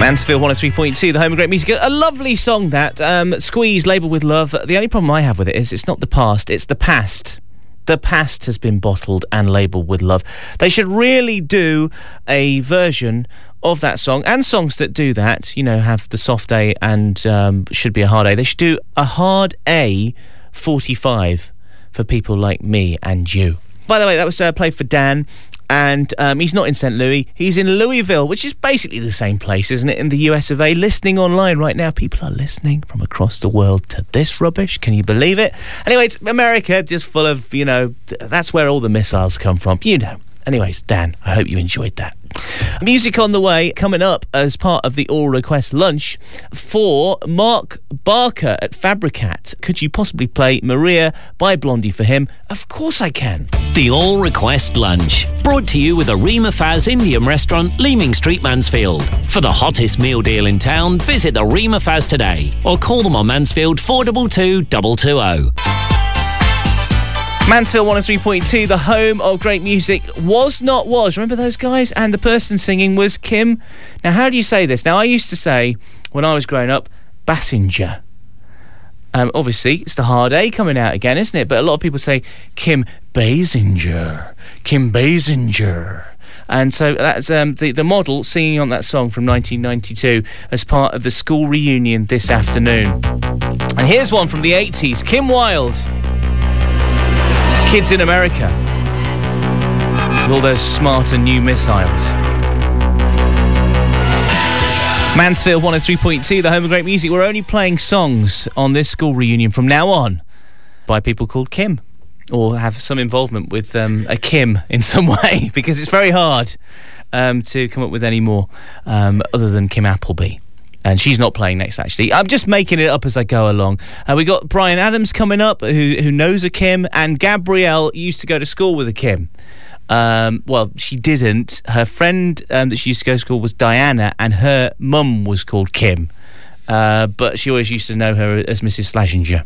Mansfield 103.2, the home of great music. A lovely song that, um, Squeeze, labelled with love. The only problem I have with it is it's not the past, it's the past. The past has been bottled and labelled with love. They should really do a version of that song and songs that do that, you know, have the soft A and um, should be a hard A. They should do a hard A 45 for people like me and you. By the way, that was uh, played for Dan and um, he's not in St. Louis. He's in Louisville, which is basically the same place, isn't it, in the US of A. Listening online right now, people are listening from across the world to this rubbish. Can you believe it? Anyway, it's America, just full of, you know, that's where all the missiles come from. You know. Anyways, Dan, I hope you enjoyed that. Music on the way coming up as part of the All Request Lunch for Mark Barker at Fabricat. Could you possibly play Maria by Blondie for him? Of course I can. The All Request Lunch, brought to you with Arima Faz Indian Restaurant, Leeming Street, Mansfield. For the hottest meal deal in town, visit the Arima Faz today or call them on Mansfield 422 220. Mansfield 103.2, the home of great music, was not was. Remember those guys? And the person singing was Kim. Now, how do you say this? Now, I used to say, when I was growing up, Bassinger. Um, obviously, it's the hard A coming out again, isn't it? But a lot of people say Kim Basinger. Kim Basinger. And so that's um, the, the model singing on that song from 1992 as part of the school reunion this afternoon. And here's one from the 80s Kim Wilde. Kids in America. With all those smart and new missiles. Mansfield 103.2, the home of great music. We're only playing songs on this school reunion from now on by people called Kim or have some involvement with um, a Kim in some way because it's very hard um, to come up with any more um, other than Kim Appleby and she's not playing next. Actually, I'm just making it up as I go along. Uh, we got Bryan Adams coming up, who who knows a Kim, and Gabrielle used to go to school with a Kim. Um, well, she didn't. Her friend um, that she used to go to school was Diana, and her mum was called Kim. Uh, but she always used to know her as Mrs. Slashinger.